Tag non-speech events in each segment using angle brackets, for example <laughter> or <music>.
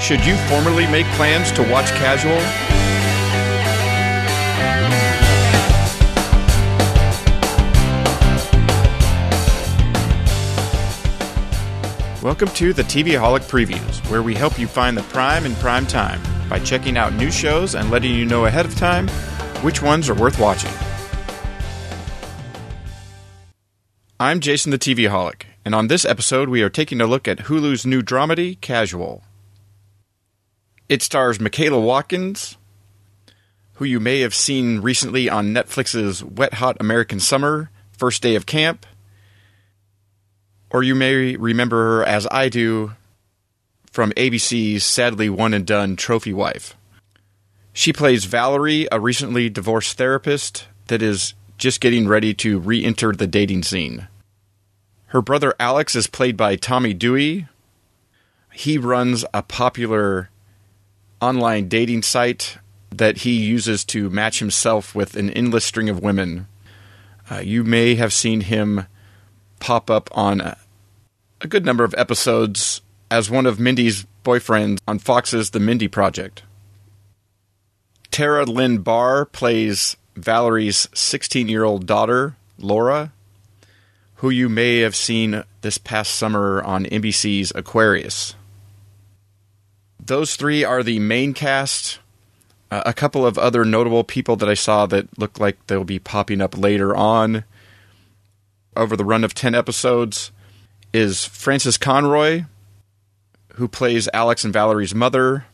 Should you formally make plans to watch casual? Welcome to the TV Holic Previews, where we help you find the prime in prime time by checking out new shows and letting you know ahead of time which ones are worth watching. I'm Jason the TV Holic, and on this episode we are taking a look at Hulu's new dramedy, Casual. It stars Michaela Watkins, who you may have seen recently on Netflix's Wet Hot American Summer, First Day of Camp, or you may remember her as I do from ABC's sadly one and done Trophy Wife. She plays Valerie, a recently divorced therapist that is just getting ready to re enter the dating scene. Her brother Alex is played by Tommy Dewey. He runs a popular online dating site that he uses to match himself with an endless string of women. Uh, you may have seen him pop up on a, a good number of episodes as one of Mindy's boyfriends on Fox's The Mindy Project. Tara Lynn Barr plays Valerie's 16 year old daughter, Laura, who you may have seen this past summer on NBC's Aquarius. Those three are the main cast. Uh, a couple of other notable people that I saw that look like they'll be popping up later on over the run of 10 episodes is Frances Conroy, who plays Alex and Valerie's mother.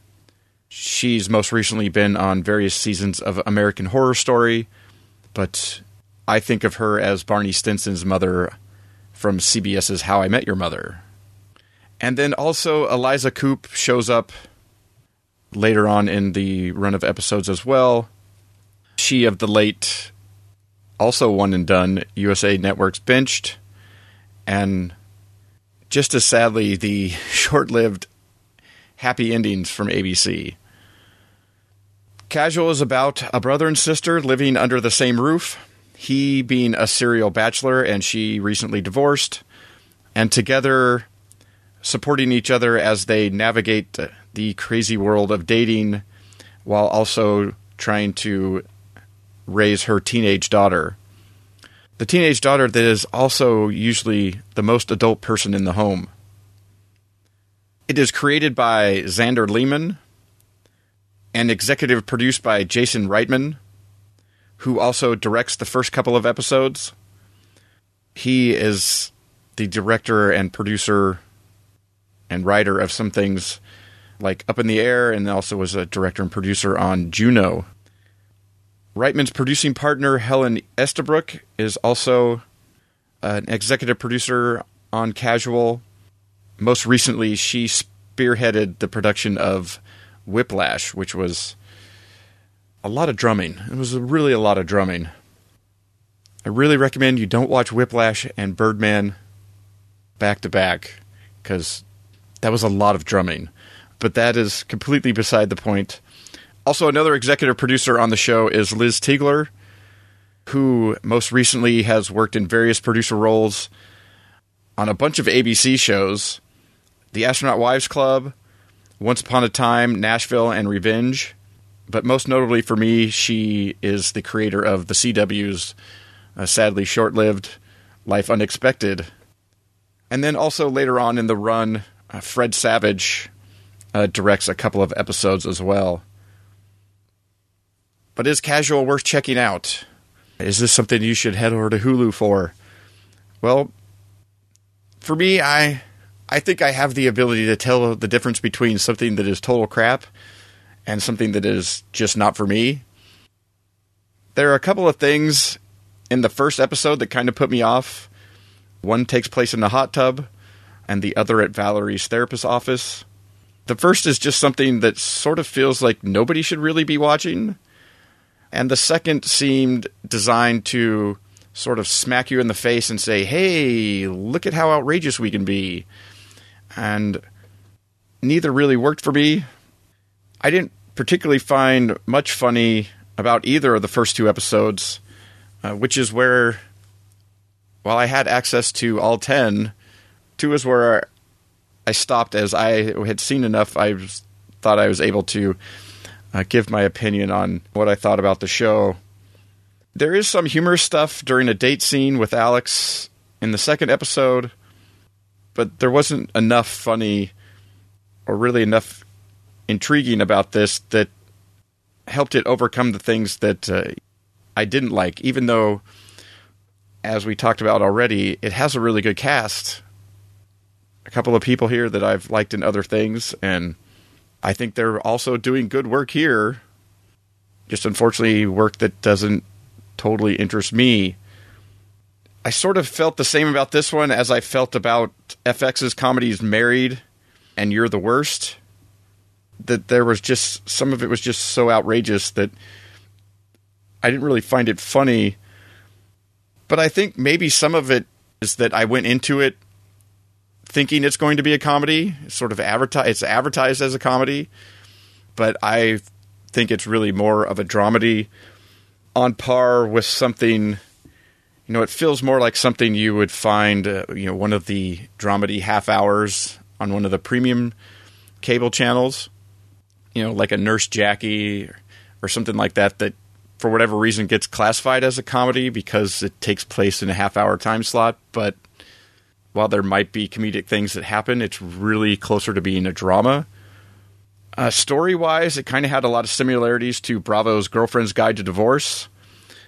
She's most recently been on various seasons of American Horror Story, but I think of her as Barney Stinson's mother from CBS's How I Met Your Mother. And then also Eliza Coupe shows up later on in the run of episodes as well. She of the late, also one and done, USA Network's Benched, and just as sadly, the <laughs> short lived happy endings from ABC. Casual is about a brother and sister living under the same roof, he being a serial bachelor and she recently divorced, and together supporting each other as they navigate the crazy world of dating while also trying to raise her teenage daughter the teenage daughter that is also usually the most adult person in the home. It is created by Zander Lehmann and executive produced by Jason Reitman, who also directs the first couple of episodes. He is the director and producer and writer of some things like Up in the Air, and also was a director and producer on Juno. Reitman's producing partner, Helen Estabrook, is also an executive producer on Casual. Most recently, she spearheaded the production of Whiplash, which was a lot of drumming. It was really a lot of drumming. I really recommend you don't watch Whiplash and Birdman back to back because that was a lot of drumming. But that is completely beside the point. Also, another executive producer on the show is Liz Tigelaar, who most recently has worked in various producer roles on a bunch of ABC shows The Astronaut Wives Club, Once Upon a Time, Nashville, and Revenge. But most notably for me, she is the creator of the CW's uh, sadly short lived Life Unexpected. And then also later on in the run, uh, Fred Savage uh, directs a couple of episodes as well. But is casual worth checking out? Is this something you should head over to Hulu for? Well, for me, I I think I have the ability to tell the difference between something that is total crap and something that is just not for me. There are a couple of things in the first episode that kind of put me off. One takes place in the hot tub, and the other at Valerie's therapist's office. The first is just something that sort of feels like nobody should really be watching and the second seemed designed to sort of smack you in the face and say, "Hey, look at how outrageous we can be." And neither really worked for me. I didn't particularly find much funny about either of the first two episodes, uh, which is where, while I had access to all 10, two is where I stopped as I had seen enough. I was thought I was able to uh, give my opinion on what I thought about the show. There is some humorous stuff during a date scene with Alex in the second episode, but there wasn't enough funny or really enough intriguing about this that helped it overcome the things that uh, I didn't like, even though, as we talked about already, it has a really good cast. A couple of people here that I've liked in other things, and I think they're also doing good work here. Just unfortunately, work that doesn't totally interest me. I sort of felt the same about this one as I felt about FX's comedies Married and You're the Worst that there was just some of it was just so outrageous that I didn't really find it funny. But I think maybe some of it is that I went into it thinking it's going to be a comedy. It's sort of advertised. It's advertised as a comedy, but I think it's really more of a dramedy, on par with something. You know, it feels more like something you would find. Uh, you know, one of the dramedy half hours on one of the premium cable channels you know, like a Nurse Jackie or, or something like that, that for whatever reason gets classified as a comedy because it takes place in a half hour time slot. But while there might be comedic things that happen, it's really closer to being a drama. Uh, story wise, it kind of had a lot of similarities to Bravo's Girlfriend's Guide to Divorce,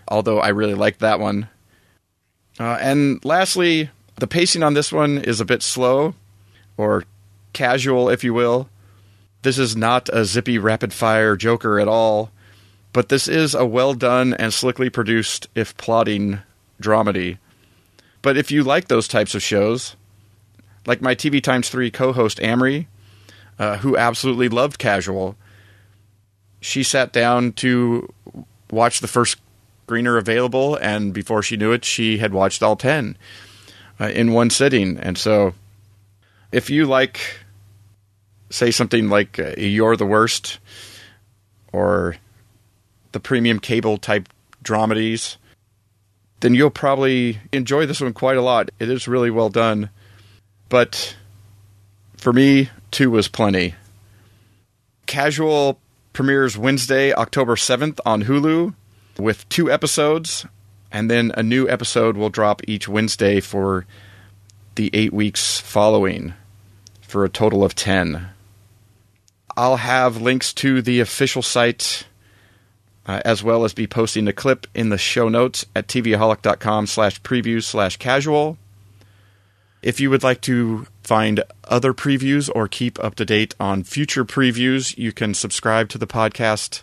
although I really liked that one. Uh, and lastly, the pacing on this one is a bit slow, or casual, if you will. This is not a zippy rapid fire Joker at all, but this is a well done and slickly produced, if plotting, dramedy. But if you like those types of shows, like my TV Times 3 co host Amory, uh, who absolutely loved Casual, she sat down to watch the first screener available, and before she knew it, she had watched all 10 uh, in one sitting. And so, if you like say something like uh, "You're the worst" or the premium cable type dramedies, then you'll probably enjoy this one quite a lot. It is really well done, but for me, two was plenty. Casual premieres Wednesday, October 7th on Hulu with two episodes, and then a new episode will drop each Wednesday for the eight weeks following for a total of 10. I'll have links to the official site uh, as well as be posting a clip in the show notes at tvaholic.com slash previews slash casual. If you would like to find other previews or keep up to date on future previews, you can subscribe to the podcast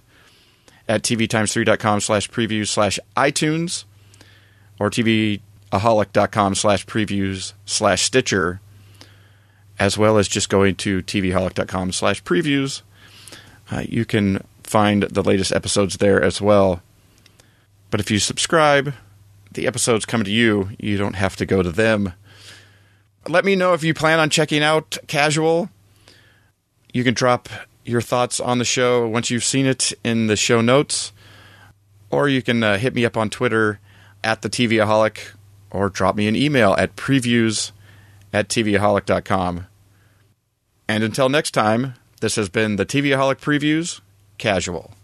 at tvtimes3.com slash previews slash iTunes or tvaholic.com slash previews slash Stitcher as well as just going to tvholic.com slash previews. Uh, you can find the latest episodes there as well. But if you subscribe, the episodes come to you. You don't have to go to them. Let me know if you plan on checking out Casual. You can drop your thoughts on the show once you've seen it in the show notes, or you can uh, hit me up on Twitter at the TVaholic, or drop me an email at previews at tvaholic.com. And until next time, this has been the TVaholic Previews Casual.